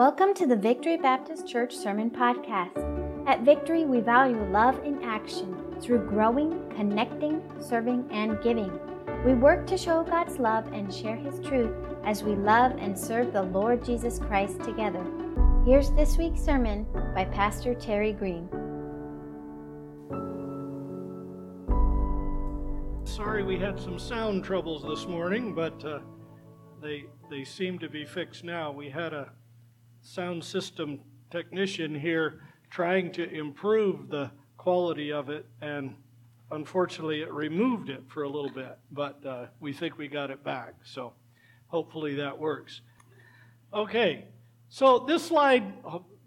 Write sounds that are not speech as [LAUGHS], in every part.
Welcome to the Victory Baptist Church Sermon Podcast. At Victory, we value love in action through growing, connecting, serving, and giving. We work to show God's love and share His truth as we love and serve the Lord Jesus Christ together. Here's this week's sermon by Pastor Terry Green. Sorry we had some sound troubles this morning, but uh, they, they seem to be fixed now. We had a sound system technician here trying to improve the quality of it, and unfortunately, it removed it for a little bit. But uh, we think we got it back, so hopefully that works. Okay, so this slide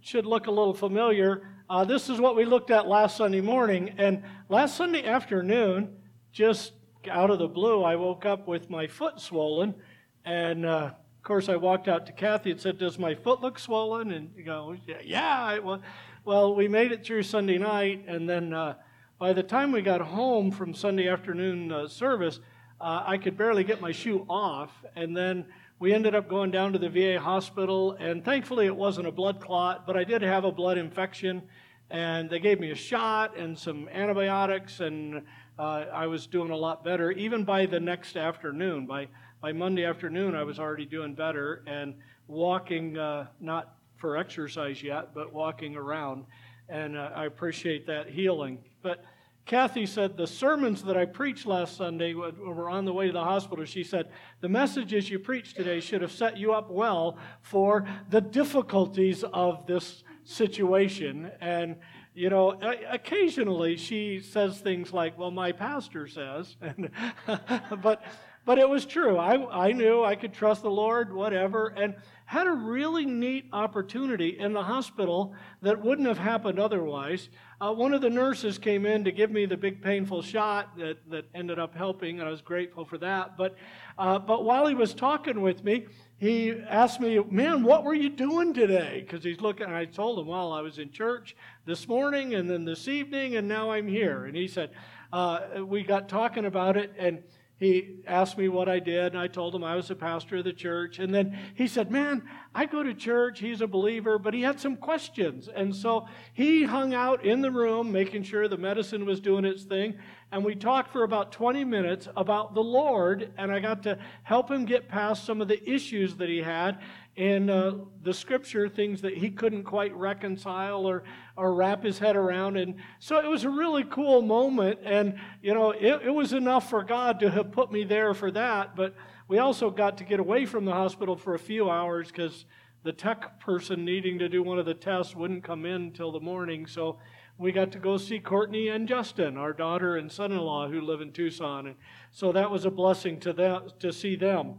should look a little familiar. Uh, this is what we looked at last Sunday morning, and last Sunday afternoon, just out of the blue, I woke up with my foot swollen, and uh, of course, I walked out to Kathy and said, Does my foot look swollen? And you go, Yeah. Well, well, we made it through Sunday night, and then uh, by the time we got home from Sunday afternoon uh, service, uh, I could barely get my shoe off. And then we ended up going down to the VA hospital, and thankfully it wasn't a blood clot, but I did have a blood infection. And they gave me a shot and some antibiotics, and uh, I was doing a lot better, even by the next afternoon. By by Monday afternoon, I was already doing better and walking, uh, not for exercise yet, but walking around. And uh, I appreciate that healing. But Kathy said the sermons that I preached last Sunday when we were on the way to the hospital, she said, the messages you preached today should have set you up well for the difficulties of this situation. And, you know, occasionally she says things like, well, my pastor says. [LAUGHS] And, but but it was true. I, I knew I could trust the Lord, whatever, and had a really neat opportunity in the hospital that wouldn't have happened otherwise. Uh, one of the nurses came in to give me the big painful shot that, that ended up helping, and I was grateful for that. But, uh, but while he was talking with me, he asked me, Man, what were you doing today? Because he's looking, I told him, Well, I was in church this morning and then this evening, and now I'm here. And he said, uh, We got talking about it, and he asked me what I did, and I told him I was a pastor of the church. And then he said, Man, I go to church. He's a believer, but he had some questions. And so he hung out in the room, making sure the medicine was doing its thing. And we talked for about 20 minutes about the Lord, and I got to help him get past some of the issues that he had in uh, the scripture, things that he couldn't quite reconcile or, or wrap his head around. And so it was a really cool moment. And, you know, it, it was enough for God to have put me there for that. But we also got to get away from the hospital for a few hours because the tech person needing to do one of the tests wouldn't come in until the morning. So we got to go see Courtney and Justin, our daughter and son in law who live in Tucson. And so that was a blessing to, them, to see them.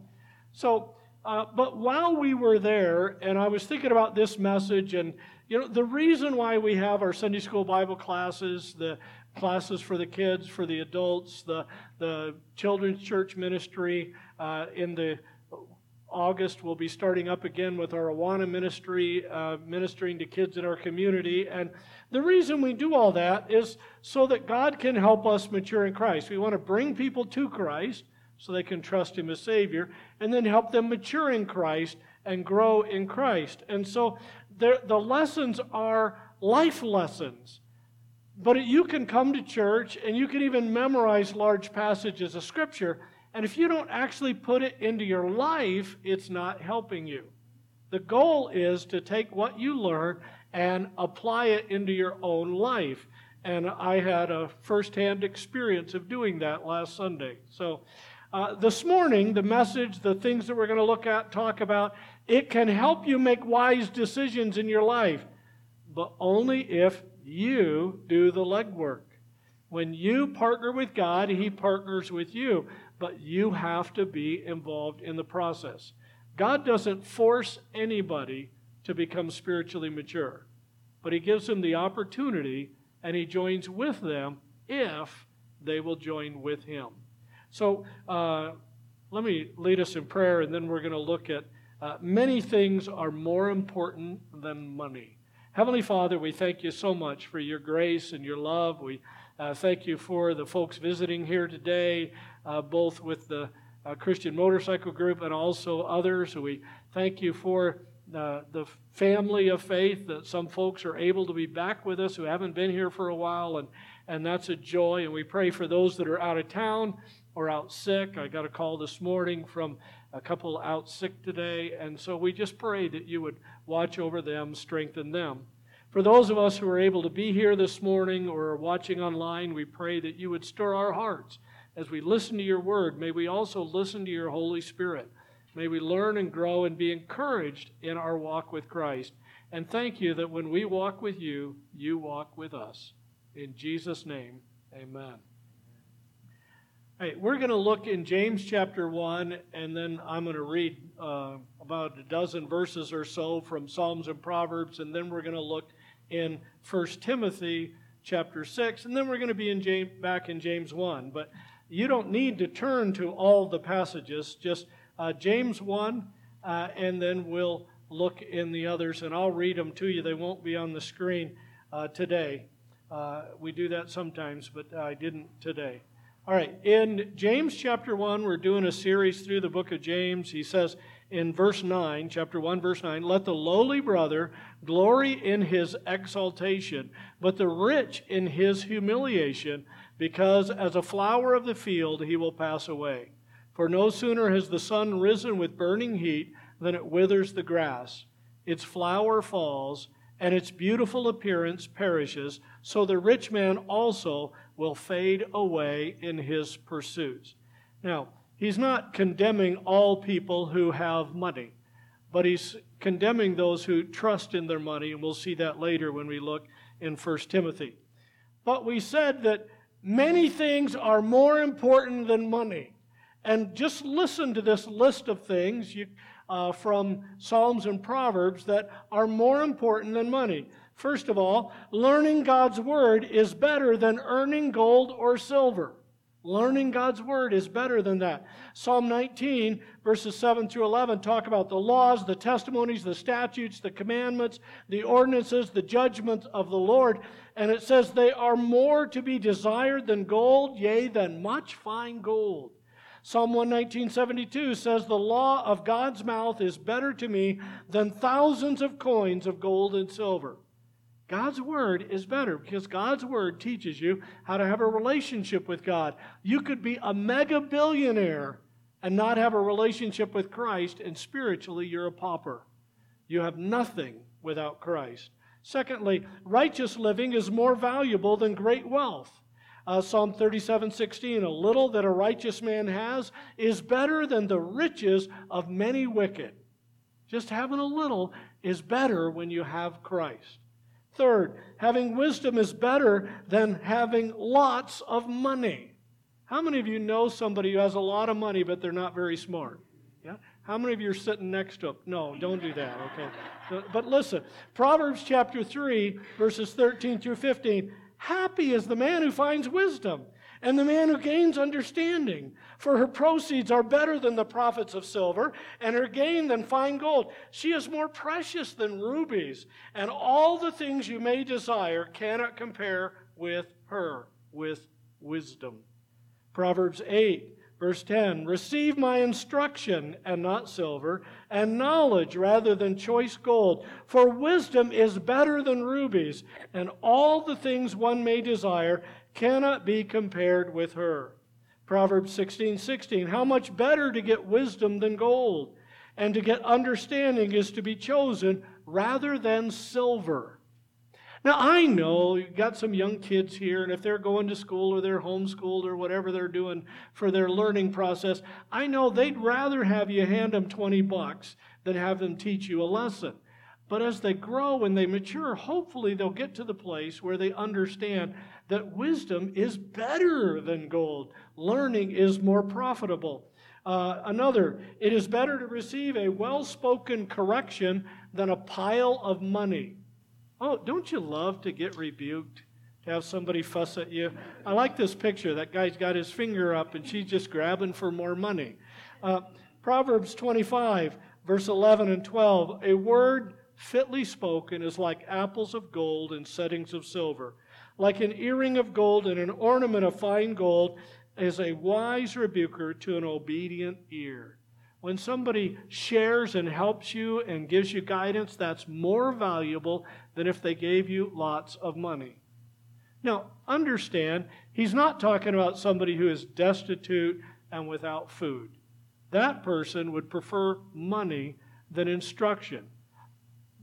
So, uh, but while we were there, and I was thinking about this message, and you know, the reason why we have our Sunday school Bible classes, the classes for the kids, for the adults, the the children's church ministry, uh, in the August, we'll be starting up again with our Awana ministry, uh, ministering to kids in our community. And the reason we do all that is so that God can help us mature in Christ. We want to bring people to Christ so they can trust Him as Savior, and then help them mature in Christ and grow in Christ. And so the lessons are life lessons. But you can come to church and you can even memorize large passages of Scripture, and if you don't actually put it into your life, it's not helping you. The goal is to take what you learn and apply it into your own life. And I had a firsthand experience of doing that last Sunday. So, uh, this morning, the message, the things that we're going to look at, talk about, it can help you make wise decisions in your life, but only if you do the legwork. When you partner with God, He partners with you, but you have to be involved in the process. God doesn't force anybody to become spiritually mature, but He gives them the opportunity and He joins with them if they will join with Him. So uh, let me lead us in prayer, and then we're going to look at uh, many things are more important than money. Heavenly Father, we thank you so much for your grace and your love. We uh, thank you for the folks visiting here today, uh, both with the uh, Christian Motorcycle Group and also others. We thank you for the, the family of faith that some folks are able to be back with us who haven't been here for a while, and, and that's a joy. And we pray for those that are out of town or out sick. I got a call this morning from a couple out sick today, and so we just pray that you would watch over them, strengthen them. For those of us who are able to be here this morning or are watching online, we pray that you would stir our hearts as we listen to your word. May we also listen to your Holy Spirit. May we learn and grow and be encouraged in our walk with Christ. And thank you that when we walk with you, you walk with us. In Jesus' name, amen. Hey, we're going to look in James chapter 1, and then I'm going to read uh, about a dozen verses or so from Psalms and Proverbs, and then we're going to look in 1 Timothy chapter 6, and then we're going to be in James, back in James 1. But you don't need to turn to all the passages, just uh, James 1, uh, and then we'll look in the others, and I'll read them to you. They won't be on the screen uh, today. Uh, we do that sometimes, but I didn't today. All right, in James chapter 1, we're doing a series through the book of James. He says in verse 9, chapter 1, verse 9, let the lowly brother glory in his exaltation, but the rich in his humiliation, because as a flower of the field he will pass away. For no sooner has the sun risen with burning heat than it withers the grass. Its flower falls, and its beautiful appearance perishes. So the rich man also will fade away in his pursuits. Now, he's not condemning all people who have money, but he's condemning those who trust in their money, and we'll see that later when we look in 1 Timothy. But we said that many things are more important than money. And just listen to this list of things you, uh, from Psalms and Proverbs that are more important than money. First of all, learning God's Word is better than earning gold or silver. Learning God's Word is better than that. Psalm 19, verses 7 through 11, talk about the laws, the testimonies, the statutes, the commandments, the ordinances, the judgments of the Lord. And it says, They are more to be desired than gold, yea, than much fine gold. Psalm 119.72 says, The law of God's mouth is better to me than thousands of coins of gold and silver. God's word is better because God's word teaches you how to have a relationship with God. You could be a mega billionaire and not have a relationship with Christ, and spiritually you're a pauper. You have nothing without Christ. Secondly, righteous living is more valuable than great wealth. Uh, Psalm 37 16, a little that a righteous man has is better than the riches of many wicked. Just having a little is better when you have Christ. Third, having wisdom is better than having lots of money. How many of you know somebody who has a lot of money but they're not very smart? Yeah? How many of you are sitting next to them? No, don't do that, okay? But listen, Proverbs chapter 3, verses 13 through 15 Happy is the man who finds wisdom and the man who gains understanding. For her proceeds are better than the profits of silver, and her gain than fine gold. She is more precious than rubies, and all the things you may desire cannot compare with her, with wisdom. Proverbs 8 Verse 10 Receive my instruction and not silver, and knowledge rather than choice gold. For wisdom is better than rubies, and all the things one may desire cannot be compared with her. Proverbs 16 16 How much better to get wisdom than gold, and to get understanding is to be chosen rather than silver. Now, I know you've got some young kids here, and if they're going to school or they're homeschooled or whatever they're doing for their learning process, I know they'd rather have you hand them 20 bucks than have them teach you a lesson. But as they grow and they mature, hopefully they'll get to the place where they understand that wisdom is better than gold, learning is more profitable. Uh, another, it is better to receive a well spoken correction than a pile of money. Oh, don't you love to get rebuked? To have somebody fuss at you? I like this picture. That guy's got his finger up and she's just grabbing for more money. Uh, Proverbs 25, verse 11 and 12. A word fitly spoken is like apples of gold in settings of silver. Like an earring of gold and an ornament of fine gold is a wise rebuker to an obedient ear. When somebody shares and helps you and gives you guidance, that's more valuable than if they gave you lots of money. Now, understand, he's not talking about somebody who is destitute and without food. That person would prefer money than instruction.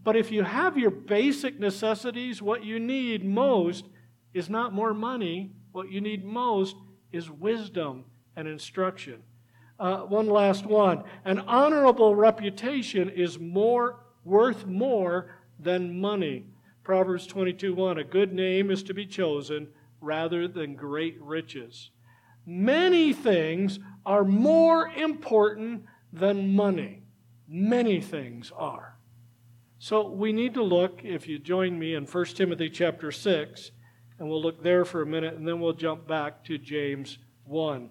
But if you have your basic necessities, what you need most is not more money. What you need most is wisdom and instruction. Uh, one last one. An honorable reputation is more worth more than money. Proverbs 22:1 A good name is to be chosen rather than great riches. Many things are more important than money. Many things are. So we need to look, if you join me in 1 Timothy chapter 6, and we'll look there for a minute, and then we'll jump back to James 1.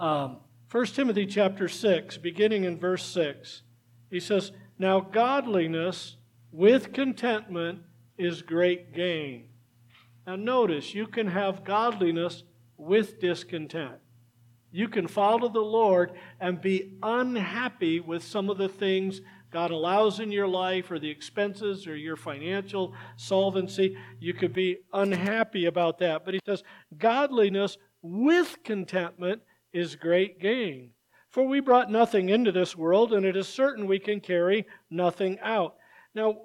Um, 1 Timothy chapter 6, beginning in verse 6, he says, Now godliness with contentment is great gain. Now notice, you can have godliness with discontent. You can follow the Lord and be unhappy with some of the things God allows in your life or the expenses or your financial solvency. You could be unhappy about that. But he says, godliness with contentment is great gain. For we brought nothing into this world, and it is certain we can carry nothing out. Now,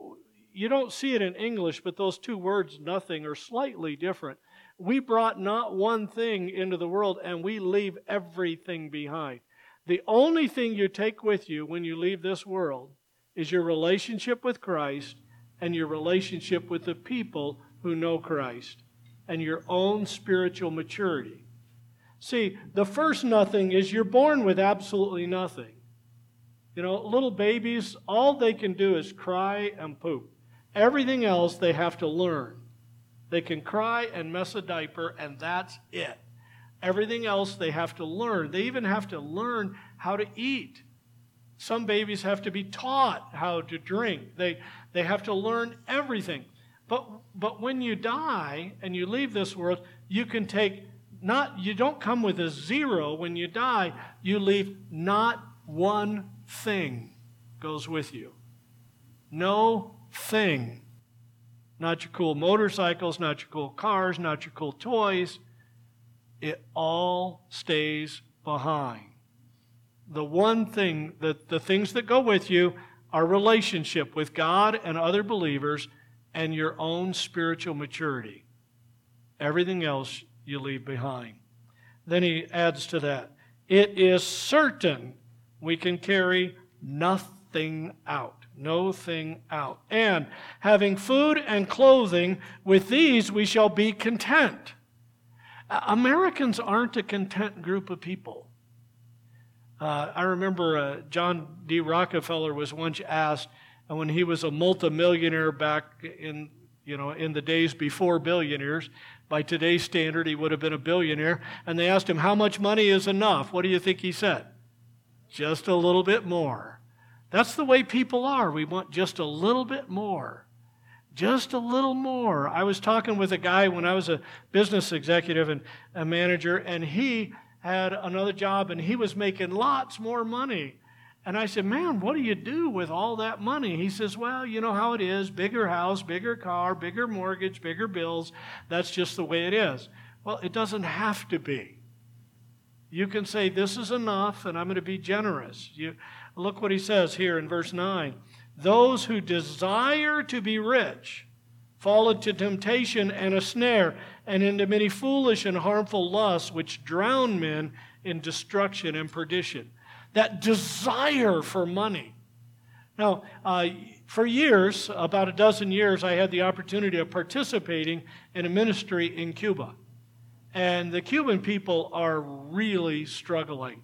you don't see it in English, but those two words, nothing, are slightly different. We brought not one thing into the world, and we leave everything behind. The only thing you take with you when you leave this world is your relationship with Christ and your relationship with the people who know Christ and your own spiritual maturity. See, the first nothing is you're born with absolutely nothing. You know, little babies, all they can do is cry and poop. Everything else they have to learn. They can cry and mess a diaper, and that's it. Everything else they have to learn. They even have to learn how to eat. Some babies have to be taught how to drink. They, they have to learn everything. But, but when you die and you leave this world, you can take not, you don't come with a zero when you die. You leave not one thing goes with you. No thing. Not your cool motorcycles, not your cool cars, not your cool toys. It all stays behind. The one thing, that the things that go with you are relationship with God and other believers and your own spiritual maturity. Everything else you leave behind. Then he adds to that it is certain we can carry nothing out no thing out. And having food and clothing, with these we shall be content. Americans aren't a content group of people. Uh, I remember uh, John D. Rockefeller was once asked, and when he was a multimillionaire back in you know in the days before billionaires, by today's standard he would have been a billionaire, and they asked him how much money is enough. What do you think he said? Just a little bit more. That's the way people are. We want just a little bit more. Just a little more. I was talking with a guy when I was a business executive and a manager, and he had another job and he was making lots more money. And I said, Man, what do you do with all that money? He says, Well, you know how it is bigger house, bigger car, bigger mortgage, bigger bills. That's just the way it is. Well, it doesn't have to be. You can say, This is enough, and I'm going to be generous. You, Look what he says here in verse 9. Those who desire to be rich fall into temptation and a snare, and into many foolish and harmful lusts which drown men in destruction and perdition. That desire for money. Now, uh, for years, about a dozen years, I had the opportunity of participating in a ministry in Cuba. And the Cuban people are really struggling.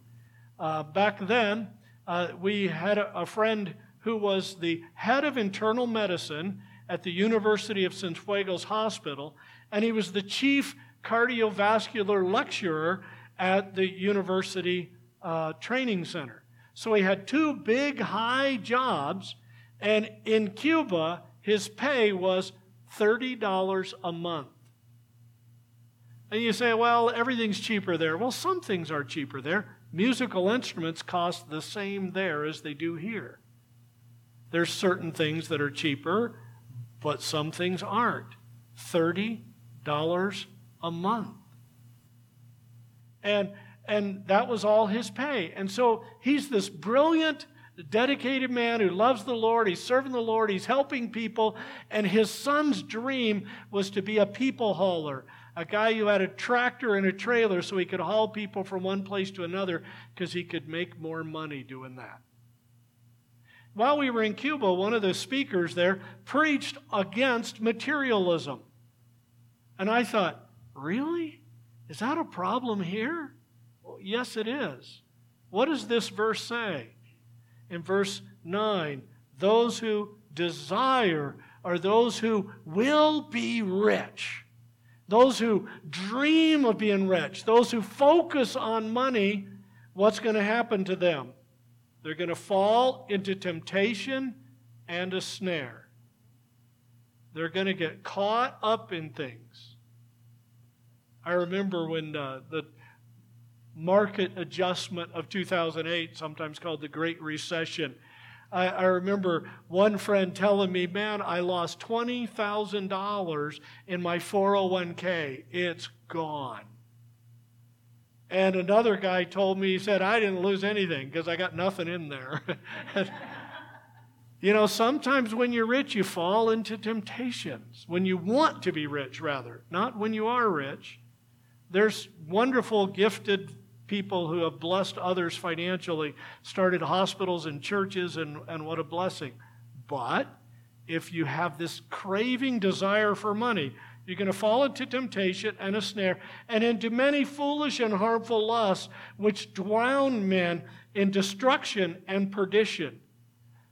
Uh, back then, uh, we had a, a friend who was the head of internal medicine at the University of Cienfuegos Hospital, and he was the chief cardiovascular lecturer at the University uh, Training Center. So he had two big, high jobs, and in Cuba, his pay was $30 a month. And you say, well, everything's cheaper there. Well, some things are cheaper there. musical instruments cost the same there as they do here. There's certain things that are cheaper, but some things aren't. $30 a month. And and that was all his pay. And so he's this brilliant, dedicated man who loves the Lord. He's serving the Lord. He's helping people. And his son's dream was to be a people hauler, a guy who had a tractor and a trailer so he could haul people from one place to another because he could make more money doing that. While we were in Cuba, one of the speakers there preached against materialism. And I thought, really? Is that a problem here? Well, yes, it is. What does this verse say? In verse 9, those who desire are those who will be rich. Those who dream of being rich, those who focus on money, what's going to happen to them? They're going to fall into temptation and a snare. They're going to get caught up in things. I remember when uh, the market adjustment of 2008, sometimes called the Great Recession. I, I remember one friend telling me, Man, I lost $20,000 in my 401k. It's gone. And another guy told me, he said, I didn't lose anything because I got nothing in there. [LAUGHS] you know, sometimes when you're rich, you fall into temptations. When you want to be rich, rather, not when you are rich. There's wonderful, gifted people who have blessed others financially, started hospitals and churches, and, and what a blessing. But if you have this craving desire for money, you're going to fall into temptation and a snare and into many foolish and harmful lusts which drown men in destruction and perdition.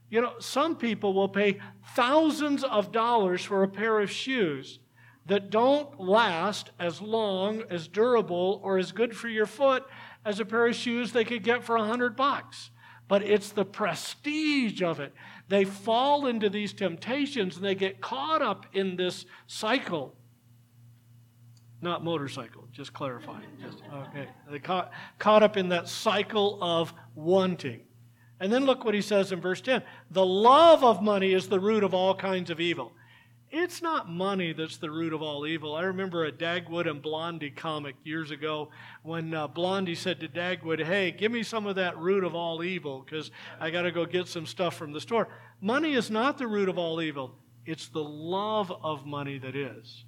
You know, some people will pay thousands of dollars for a pair of shoes that don't last as long, as durable, or as good for your foot as a pair of shoes they could get for a hundred bucks. But it's the prestige of it. They fall into these temptations and they get caught up in this cycle. Not motorcycle, just clarifying. Just, okay. They caught, caught up in that cycle of wanting. And then look what he says in verse 10 The love of money is the root of all kinds of evil. It's not money that's the root of all evil. I remember a Dagwood and Blondie comic years ago when uh, Blondie said to Dagwood, Hey, give me some of that root of all evil because I got to go get some stuff from the store. Money is not the root of all evil, it's the love of money that is.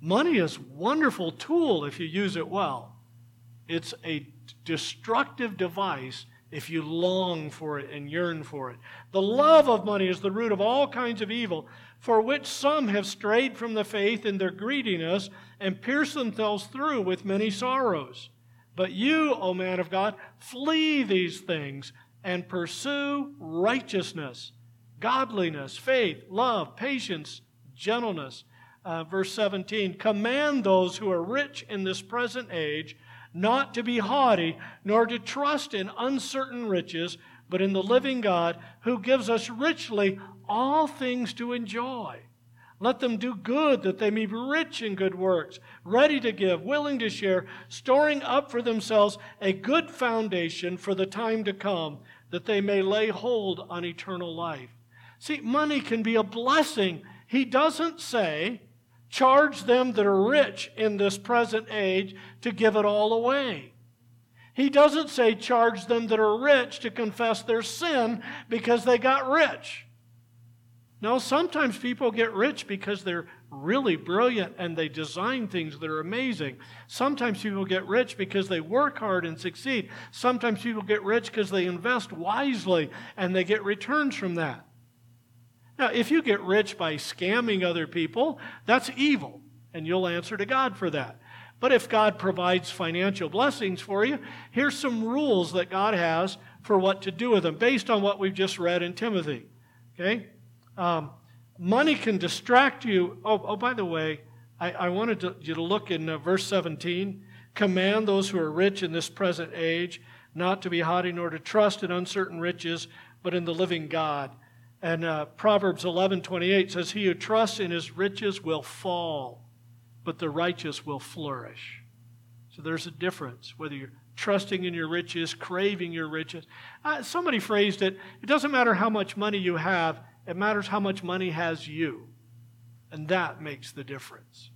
Money is a wonderful tool if you use it well. It's a destructive device if you long for it and yearn for it. The love of money is the root of all kinds of evil, for which some have strayed from the faith in their greediness and pierced themselves through with many sorrows. But you, O man of God, flee these things and pursue righteousness, godliness, faith, love, patience, gentleness. Uh, verse 17 Command those who are rich in this present age not to be haughty, nor to trust in uncertain riches, but in the living God who gives us richly all things to enjoy. Let them do good that they may be rich in good works, ready to give, willing to share, storing up for themselves a good foundation for the time to come, that they may lay hold on eternal life. See, money can be a blessing. He doesn't say, charge them that are rich in this present age to give it all away. He doesn't say charge them that are rich to confess their sin because they got rich. No, sometimes people get rich because they're really brilliant and they design things that are amazing. Sometimes people get rich because they work hard and succeed. Sometimes people get rich because they invest wisely and they get returns from that. Now, if you get rich by scamming other people, that's evil, and you'll answer to God for that. But if God provides financial blessings for you, here's some rules that God has for what to do with them based on what we've just read in Timothy. Okay? Um, money can distract you. Oh, oh by the way, I, I wanted to, you to look in uh, verse 17. Command those who are rich in this present age not to be haughty nor to trust in uncertain riches, but in the living God. And uh, Proverbs 11 28 says, He who trusts in his riches will fall, but the righteous will flourish. So there's a difference whether you're trusting in your riches, craving your riches. Uh, somebody phrased it it doesn't matter how much money you have, it matters how much money has you. And that makes the difference.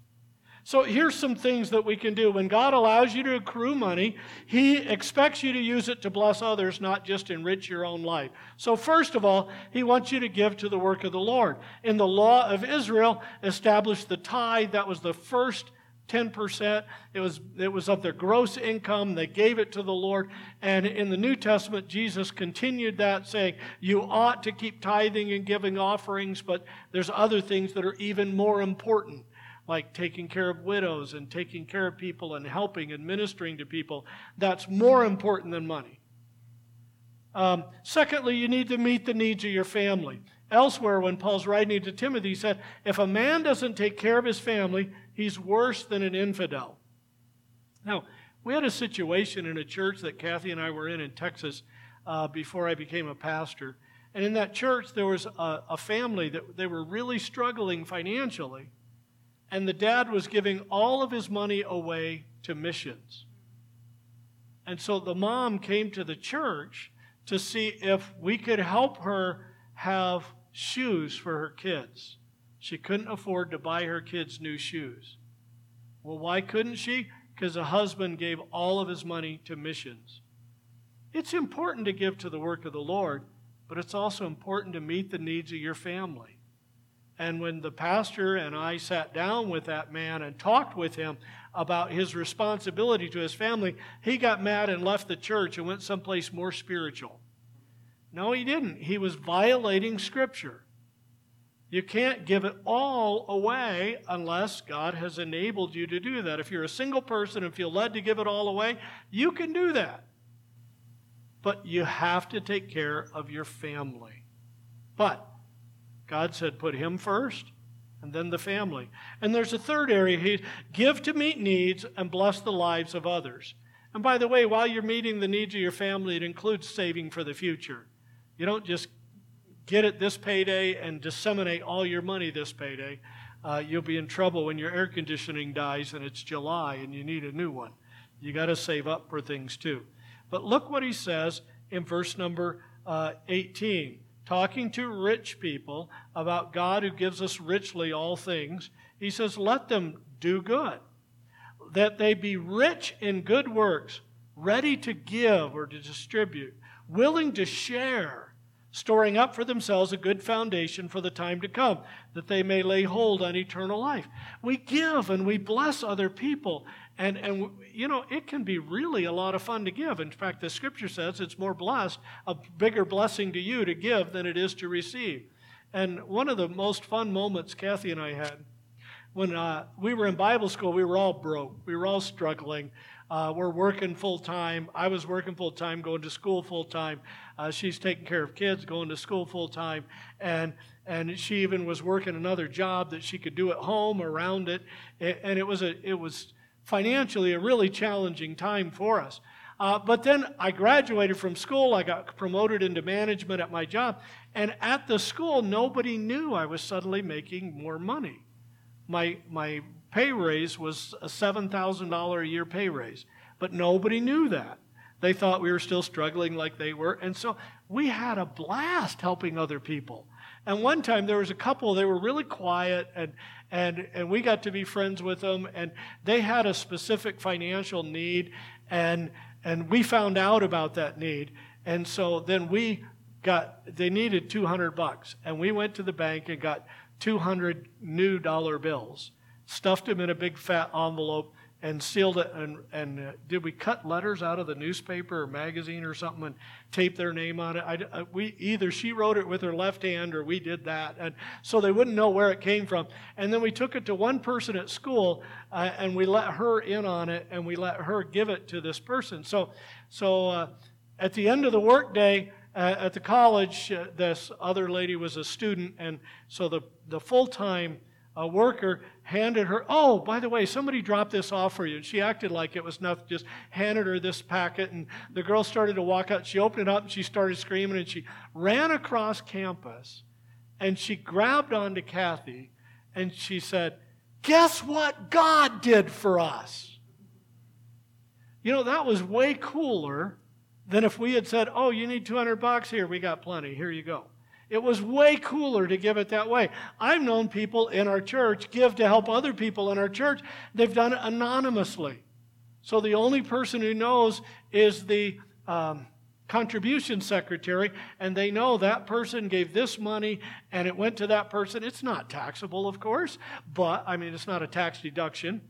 So here's some things that we can do. When God allows you to accrue money, He expects you to use it to bless others, not just enrich your own life. So, first of all, He wants you to give to the work of the Lord. In the law of Israel, established the tithe. That was the first 10%. It was, it was of their gross income. They gave it to the Lord. And in the New Testament, Jesus continued that, saying, You ought to keep tithing and giving offerings, but there's other things that are even more important like taking care of widows and taking care of people and helping and ministering to people. That's more important than money. Um, secondly, you need to meet the needs of your family. Elsewhere, when Paul's writing to Timothy, he said, If a man doesn't take care of his family, he's worse than an infidel. Now, we had a situation in a church that Kathy and I were in in Texas uh, before I became a pastor. And in that church, there was a, a family that they were really struggling financially and the dad was giving all of his money away to missions. And so the mom came to the church to see if we could help her have shoes for her kids. She couldn't afford to buy her kids new shoes. Well, why couldn't she? Because the husband gave all of his money to missions. It's important to give to the work of the Lord, but it's also important to meet the needs of your family. And when the pastor and I sat down with that man and talked with him about his responsibility to his family, he got mad and left the church and went someplace more spiritual. No, he didn't. He was violating Scripture. You can't give it all away unless God has enabled you to do that. If you're a single person and feel led to give it all away, you can do that. But you have to take care of your family. But God said, put him first and then the family. And there's a third area. He give to meet needs and bless the lives of others. And by the way, while you're meeting the needs of your family, it includes saving for the future. You don't just get it this payday and disseminate all your money this payday. Uh, you'll be in trouble when your air conditioning dies and it's July and you need a new one. You got to save up for things too. But look what he says in verse number uh, 18 talking to rich people about God who gives us richly all things, he says, Let them do good, that they be rich in good works, ready to give or to distribute, willing to share, storing up for themselves a good foundation for the time to come, that they may lay hold on eternal life. We give and we bless other people, and, and, you know, it can be really a lot of fun to give. In fact, the scripture says it's more blessed, a bigger blessing to you to give than it is to receive. And one of the most fun moments Kathy and I had when uh, we were in Bible school, we were all broke. We were all struggling. Uh, we're working full time. I was working full time, going to school full time. Uh, she's taking care of kids, going to school full time, and and she even was working another job that she could do at home around it. And it was a it was financially a really challenging time for us. Uh, but then I graduated from school. I got promoted into management at my job. And at the school, nobody knew I was suddenly making more money. My, my pay raise was a $7,000 a year pay raise. But nobody knew that. They thought we were still struggling like they were. And so we had a blast helping other people. And one time there was a couple, they were really quiet, and, and, and we got to be friends with them, and they had a specific financial need, and, and we found out about that need. And so then we got, they needed 200 bucks, and we went to the bank and got 200 new dollar bills, stuffed them in a big fat envelope, and sealed it. And, and uh, did we cut letters out of the newspaper or magazine or something and tape their name on it? I, uh, we either she wrote it with her left hand or we did that, and so they wouldn't know where it came from. And then we took it to one person at school, uh, and we let her in on it, and we let her give it to this person. So, so uh, at the end of the workday. Uh, at the college, uh, this other lady was a student, and so the, the full time a worker handed her, oh, by the way, somebody dropped this off for you. And she acted like it was nothing, just handed her this packet. And the girl started to walk out. She opened it up and she started screaming and she ran across campus and she grabbed onto Kathy and she said, Guess what God did for us? You know, that was way cooler than if we had said, oh, you need 200 bucks here, we got plenty, here you go. It was way cooler to give it that way. I've known people in our church give to help other people in our church. They've done it anonymously. So the only person who knows is the um, contribution secretary, and they know that person gave this money and it went to that person. It's not taxable, of course, but I mean, it's not a tax deduction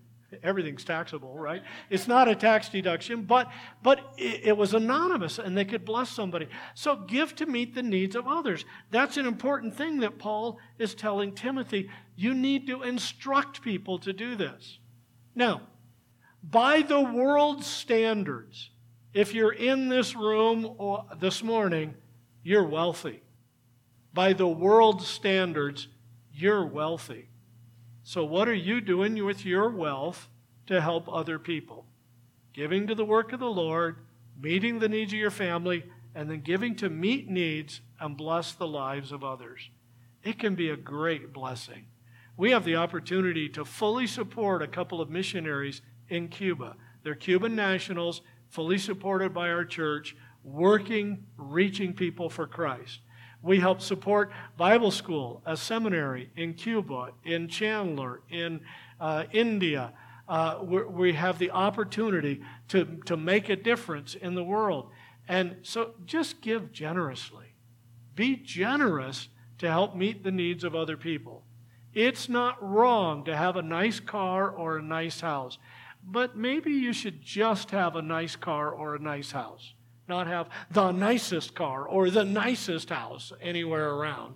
everything's taxable, right? It's not a tax deduction, but but it, it, was anonymous and they could bless somebody. So give to meet the needs of others. That's an important thing that Paul is telling Timothy. You need to instruct people to do this. Now, by the world's standards, if you're in this room this morning, you're wealthy. By the world's standards, you're wealthy. So, what are you doing with your wealth to help other people? Giving to the work of the Lord, meeting the needs of your family, and then giving to meet needs and bless the lives of others. It can be a great blessing. We have the opportunity to fully support a couple of missionaries in Cuba. They're Cuban nationals, fully supported by our church, working, reaching people for Christ. We help support Bible school, a seminary in Cuba, in Chandler, in uh, India. Uh, we have the opportunity to, to make a difference in the world. And so just give generously. Be generous to help meet the needs of other people. It's not wrong to have a nice car or a nice house, but maybe you should just have a nice car or a nice house not have the nicest car or the nicest house anywhere around.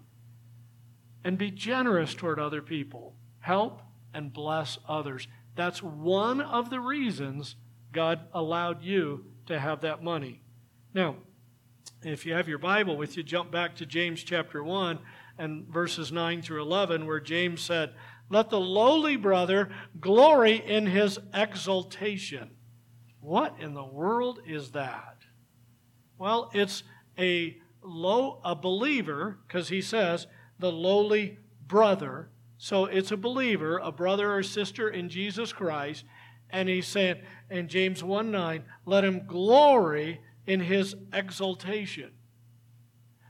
And be generous toward other people. Help and bless others. That's one of the reasons God allowed you to have that money. Now, if you have your Bible with you, jump back to James chapter 1 and verses 9 through 11, where James said, Let the lowly brother glory in his exaltation. What in the world is that? Well, it's a low a believer because he says the lowly brother. So it's a believer, a brother or sister in Jesus Christ, and he said in James 1 9, let him glory in his exaltation.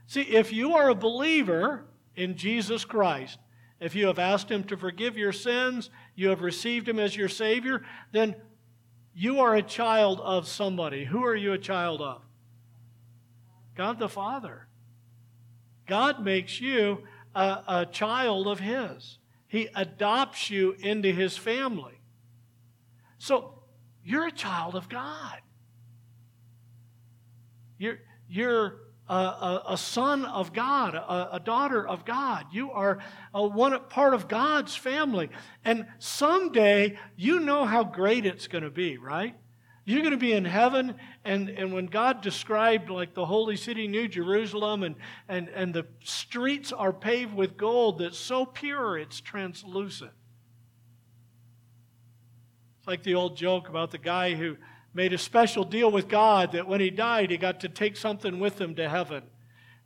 See, if you are a believer in Jesus Christ, if you have asked him to forgive your sins, you have received him as your Savior, then you are a child of somebody. Who are you a child of? God the Father. God makes you a, a child of His. He adopts you into His family. So you're a child of God. You're, you're a, a, a son of God, a, a, daughter of God. You are a one part of God's family. And someday you know how great it's going to be, right? You're going to be in heaven, and, and when God described like the holy city, New Jerusalem, and, and, and the streets are paved with gold that's so pure it's translucent. It's like the old joke about the guy who made a special deal with God that when he died, he got to take something with him to heaven.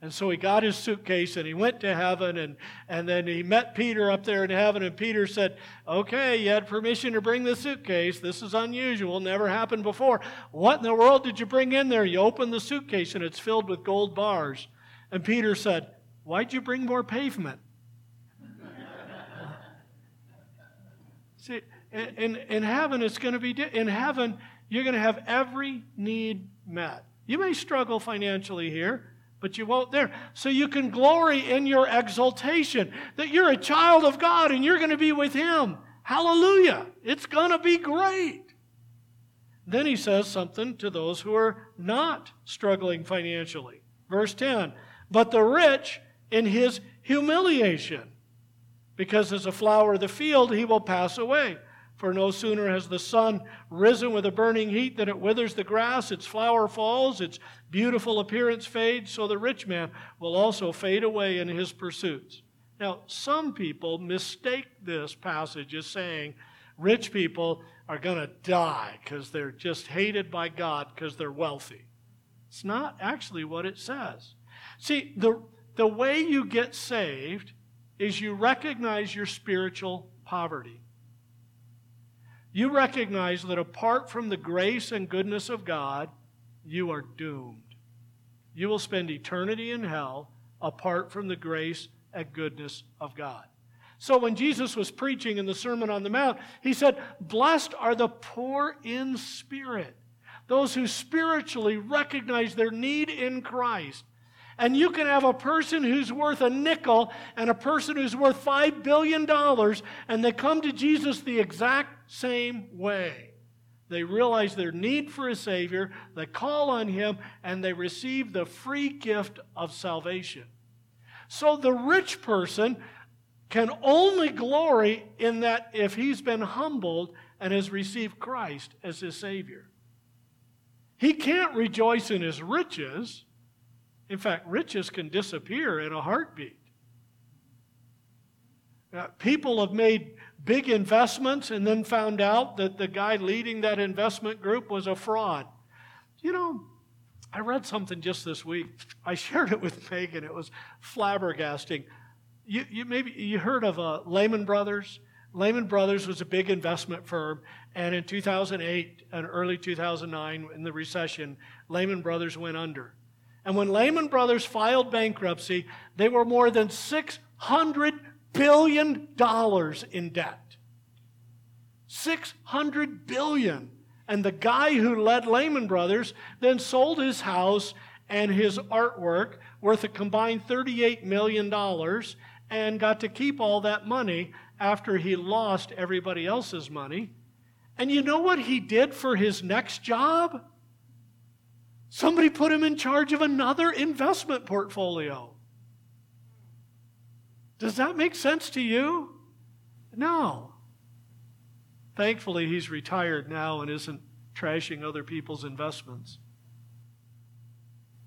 And so he got his suitcase and he went to heaven and, and then he met Peter up there in heaven and Peter said, Okay, you had permission to bring the suitcase. This is unusual, never happened before. What in the world did you bring in there? You open the suitcase and it's filled with gold bars. And Peter said, Why'd you bring more pavement? [LAUGHS] See, in, in heaven, it's going to be, in heaven, you're going to have every need met. You may struggle financially here but you won't there. So you can glory in your exaltation that you're a child of God and you're going to be with Him. Hallelujah. It's going to be great. Then he says something to those who are not struggling financially. Verse 10 But the rich in his humiliation, because as a flower of the field, he will pass away. For no sooner has the sun risen with a burning heat than it withers the grass, its flower falls, its beautiful appearance fades, so the rich man will also fade away in his pursuits. Now, some people mistake this passage as saying rich people are going to die because they're just hated by God because they're wealthy. It's not actually what it says. See, the, the way you get saved is you recognize your spiritual poverty. You recognize that apart from the grace and goodness of God, you are doomed. You will spend eternity in hell apart from the grace and goodness of God. So when Jesus was preaching in the Sermon on the Mount, he said, Blessed are the poor in spirit, those who spiritually recognize their need in Christ. And you can have a person who's worth a nickel and a person who's worth $5 billion, and they come to Jesus the exact same way. They realize their need for a Savior, they call on Him, and they receive the free gift of salvation. So the rich person can only glory in that if he's been humbled and has received Christ as his Savior. He can't rejoice in his riches. In fact, riches can disappear in a heartbeat. Uh, people have made big investments and then found out that the guy leading that investment group was a fraud. You know, I read something just this week. I shared it with [LAUGHS] Megan. It was flabbergasting. You, you maybe you heard of uh, Lehman Brothers. Lehman Brothers was a big investment firm, and in 2008 and early 2009, in the recession, Lehman Brothers went under. And when Lehman Brothers filed bankruptcy, they were more than 600 billion dollars in debt. 600 billion. And the guy who led Lehman Brothers then sold his house and his artwork worth a combined $38 million and got to keep all that money after he lost everybody else's money. And you know what he did for his next job? Somebody put him in charge of another investment portfolio. Does that make sense to you? No. Thankfully, he's retired now and isn't trashing other people's investments.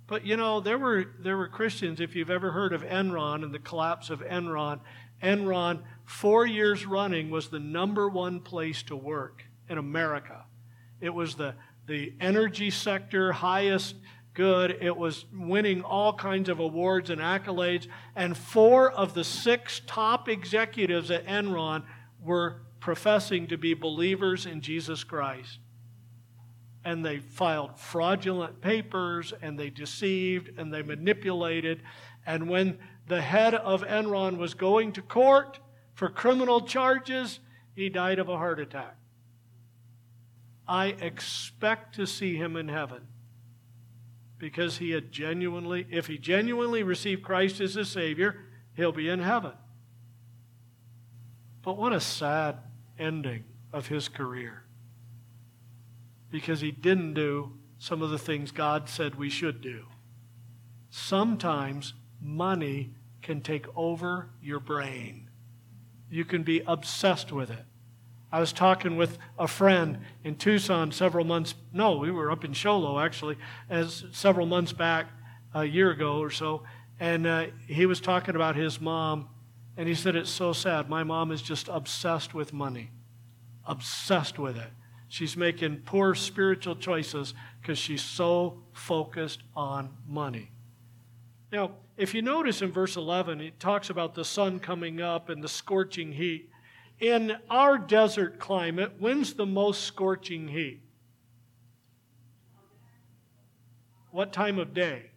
But you know, there were, there were Christians, if you've ever heard of Enron and the collapse of Enron, Enron, four years running, was the number one place to work in America. It was the, the energy sector, highest good. It was winning all kinds of awards and accolades. And four of the six top executives at Enron were professing to be believers in Jesus Christ. And they filed fraudulent papers and they deceived and they manipulated. And when the head of Enron was going to court for criminal charges, he died of a heart attack. I expect to see him in heaven because he had genuinely, if he genuinely received Christ as his Savior, he'll be in heaven. But what a sad ending of his career. Because he didn't do some of the things God said we should do. Sometimes money can take over your brain. You can be obsessed with it. I was talking with a friend in Tucson several months. No, we were up in Show Low actually, as several months back, a year ago or so, and uh, he was talking about his mom, and he said it's so sad. My mom is just obsessed with money, obsessed with it. She's making poor spiritual choices because she's so focused on money. Now, if you notice in verse 11, it talks about the sun coming up and the scorching heat. In our desert climate, when's the most scorching heat? What time of day?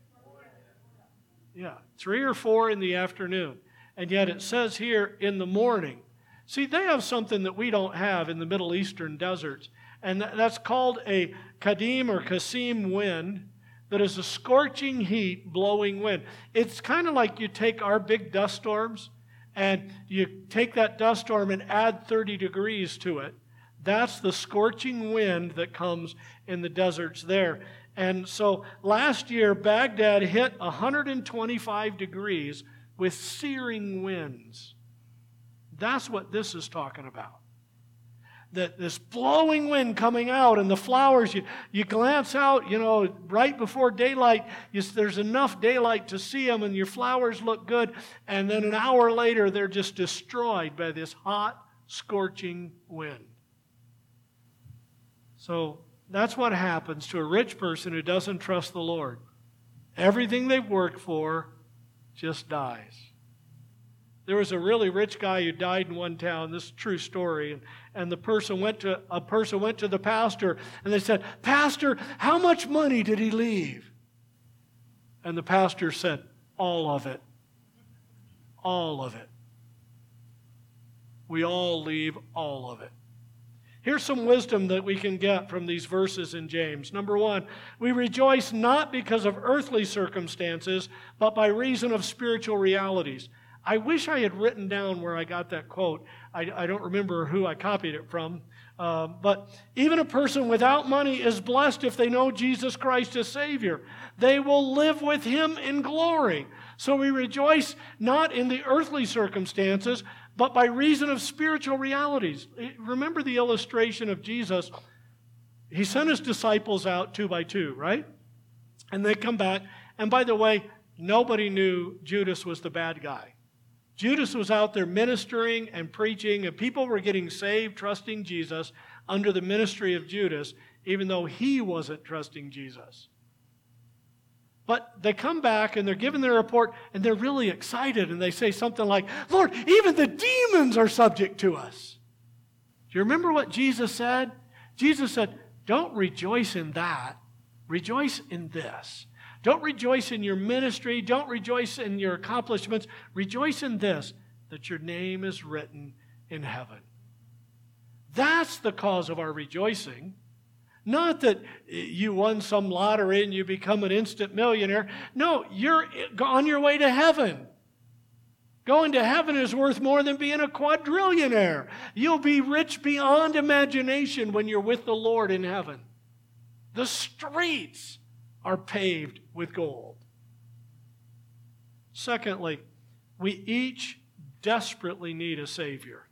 Yeah, three or four in the afternoon. And yet it says here in the morning. See, they have something that we don't have in the Middle Eastern deserts, and that's called a kadim or kasim wind that is a scorching heat blowing wind. It's kind of like you take our big dust storms and you take that dust storm and add 30 degrees to it. That's the scorching wind that comes in the deserts there. And so last year, Baghdad hit 125 degrees with searing winds. That's what this is talking about that this blowing wind coming out and the flowers you, you glance out you know right before daylight you, there's enough daylight to see them and your flowers look good and then an hour later they're just destroyed by this hot scorching wind so that's what happens to a rich person who doesn't trust the lord everything they've worked for just dies there was a really rich guy who died in one town. This is a true story. And, and the person went to a person went to the pastor and they said, "Pastor, how much money did he leave?" And the pastor said, "All of it. All of it. We all leave all of it." Here's some wisdom that we can get from these verses in James. Number one, we rejoice not because of earthly circumstances, but by reason of spiritual realities. I wish I had written down where I got that quote. I, I don't remember who I copied it from. Uh, but even a person without money is blessed if they know Jesus Christ as Savior. They will live with Him in glory. So we rejoice not in the earthly circumstances, but by reason of spiritual realities. Remember the illustration of Jesus? He sent his disciples out two by two, right? And they come back. And by the way, nobody knew Judas was the bad guy. Judas was out there ministering and preaching, and people were getting saved, trusting Jesus under the ministry of Judas, even though he wasn't trusting Jesus. But they come back and they're given their report and they're really excited and they say something like, Lord, even the demons are subject to us. Do you remember what Jesus said? Jesus said, Don't rejoice in that. Rejoice in this. Don't rejoice in your ministry. Don't rejoice in your accomplishments. Rejoice in this that your name is written in heaven. That's the cause of our rejoicing. Not that you won some lottery and you become an instant millionaire. No, you're on your way to heaven. Going to heaven is worth more than being a quadrillionaire. You'll be rich beyond imagination when you're with the Lord in heaven. The streets are paved with gold. Secondly, we each desperately need a Savior.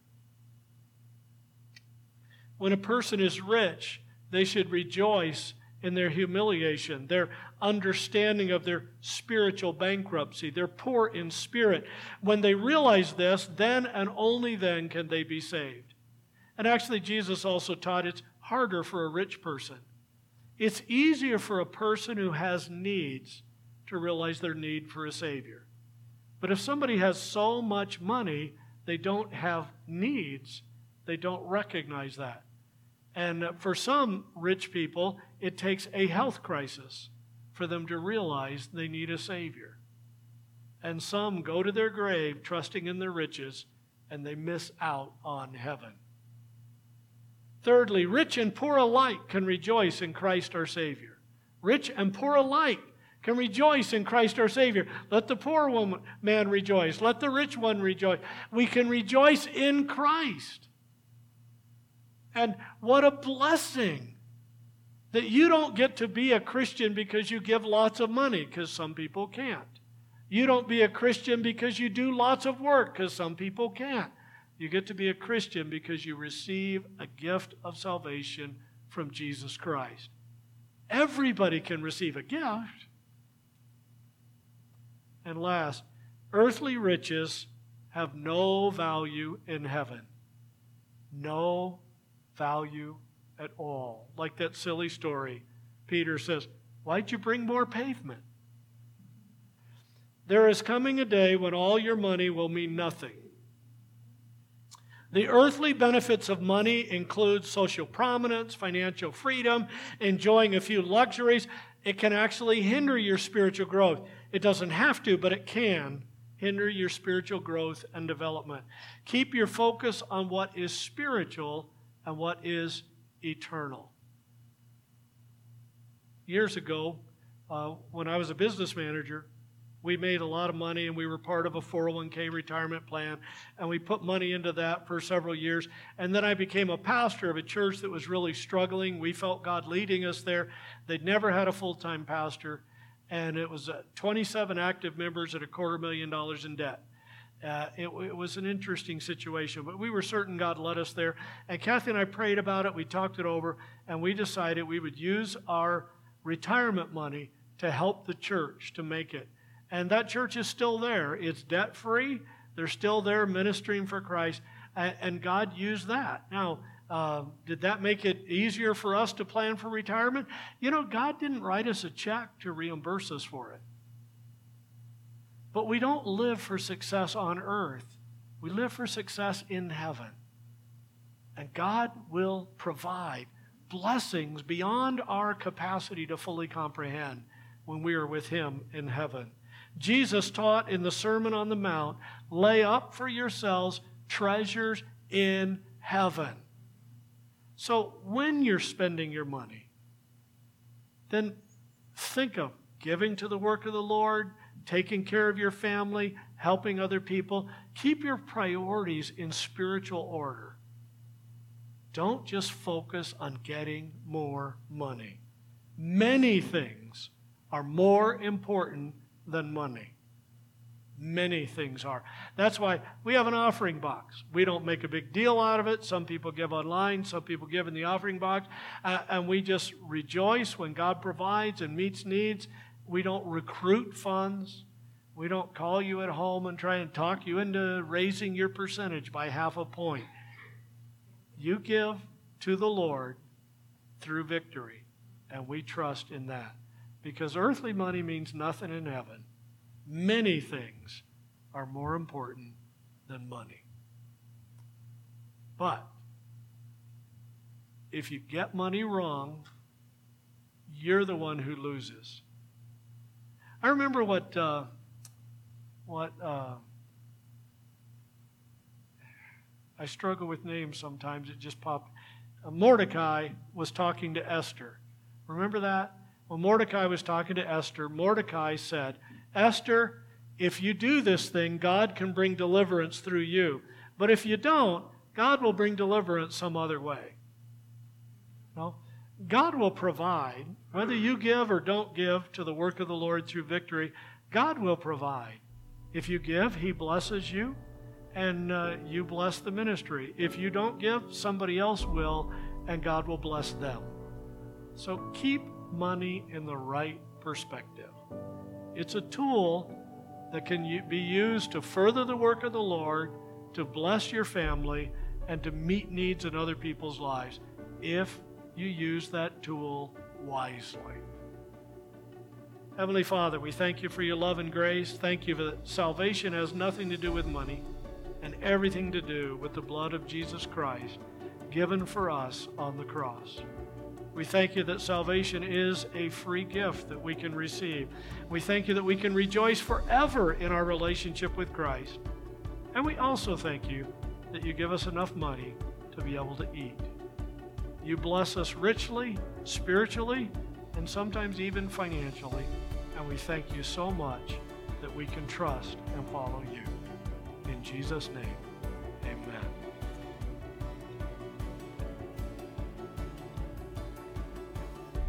When a person is rich, they should rejoice in their humiliation, their understanding of their spiritual bankruptcy. They're poor in spirit. When they realize this, then and only then can they be saved. And actually, Jesus also taught it's harder for a rich person. It's easier for a person who has needs to realize their need for a Savior. But if somebody has so much money, they don't have needs, they don't recognize that. And for some rich people, it takes a health crisis for them to realize they need a Savior. And some go to their grave trusting in their riches and they miss out on heaven. Thirdly, rich and poor alike can rejoice in Christ our Savior. Rich and poor alike can rejoice in Christ our Savior. Let the poor woman, man rejoice. Let the rich one rejoice. We can rejoice in Christ. And what a blessing that you don't get to be a Christian because you give lots of money, because some people can't. You don't be a Christian because you do lots of work, because some people can't. You get to be a Christian because you receive a gift of salvation from Jesus Christ. Everybody can receive a gift. And last, earthly riches have no value in heaven. No value at all. Like that silly story. Peter says, Why'd you bring more pavement? There is coming a day when all your money will mean nothing. The earthly benefits of money include social prominence, financial freedom, enjoying a few luxuries. It can actually hinder your spiritual growth. It doesn't have to, but it can hinder your spiritual growth and development. Keep your focus on what is spiritual and what is eternal. Years ago, uh, when I was a business manager, we made a lot of money and we were part of a 401k retirement plan and we put money into that for several years and then i became a pastor of a church that was really struggling we felt god leading us there they'd never had a full-time pastor and it was uh, 27 active members at a quarter million dollars in debt uh, it, it, was an interesting situation, but we were certain God led us there. And Kathy and I prayed about it, we talked it over, and we decided we would use our retirement money to help the church to make it. And that church is still there. It's debt free, they're still there ministering for Christ, and, God used that. Now, uh, did that make it easier for us to plan for retirement? You know, God didn't write us a check to reimburse us for it. But we don't live for success on earth, we live for success in heaven. And God will provide blessings beyond our capacity to fully comprehend when we are with Him in heaven. Jesus taught in the Sermon on the Mount lay up for yourselves treasures in heaven. So when you're spending your money, then think of giving to the work of the Lord, taking care of your family, helping other people. Keep your priorities in spiritual order. Don't just focus on getting more money. Many things are more important than money. Many things are. That's why we have an offering box. We don't make a big deal out of it. Some people give online, some people give in the offering box. Uh, and we just rejoice when God provides and meets needs. We don't recruit funds. We don't call you at home and try and talk you into raising your percentage by half a point. You give to the Lord through victory, and we trust in that. Because earthly money means nothing in heaven. Many things are more important than money. But if you get money wrong, you're the one who loses. I remember what uh, what uh, I struggle with names sometimes. It just popped. Uh, Mordecai was talking to Esther. Remember that? When Mordecai was talking to Esther, Mordecai said, Esther, if you do this thing, God can bring deliverance through you. But if you don't, God will bring deliverance some other way. No? God will provide. Whether you give or don't give to the work of the Lord through victory, God will provide. If you give, He blesses you and uh, you bless the ministry. If you don't give, somebody else will, and God will bless them. So keep money in the right perspective. It's a tool that can be used to further the work of the Lord, to bless your family, and to meet needs in other people's lives if you use that tool wisely. Heavenly Father, we thank you for your love and grace. Thank you for that salvation has nothing to do with money and everything to do with the blood of Jesus Christ given for us on the cross. We thank you that salvation is a free gift that we can receive. We thank you that we can rejoice forever in our relationship with Christ. And we also thank you that you give us enough money to be able to eat. You bless us richly, spiritually, and sometimes even financially. And we thank you so much that we can trust and follow you. In Jesus' name,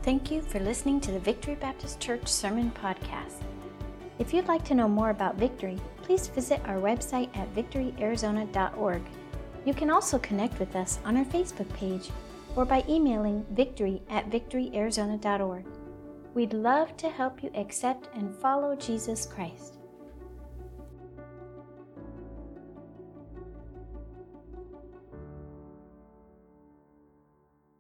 Thank you for listening to the Victory Baptist Church Sermon Podcast. If you'd like to know more about Victory, please visit our website at victoryarizona.org. You can also connect with us on our Facebook page or by emailing victory at victoryarizona.org. We'd love to help you accept and follow Jesus Christ.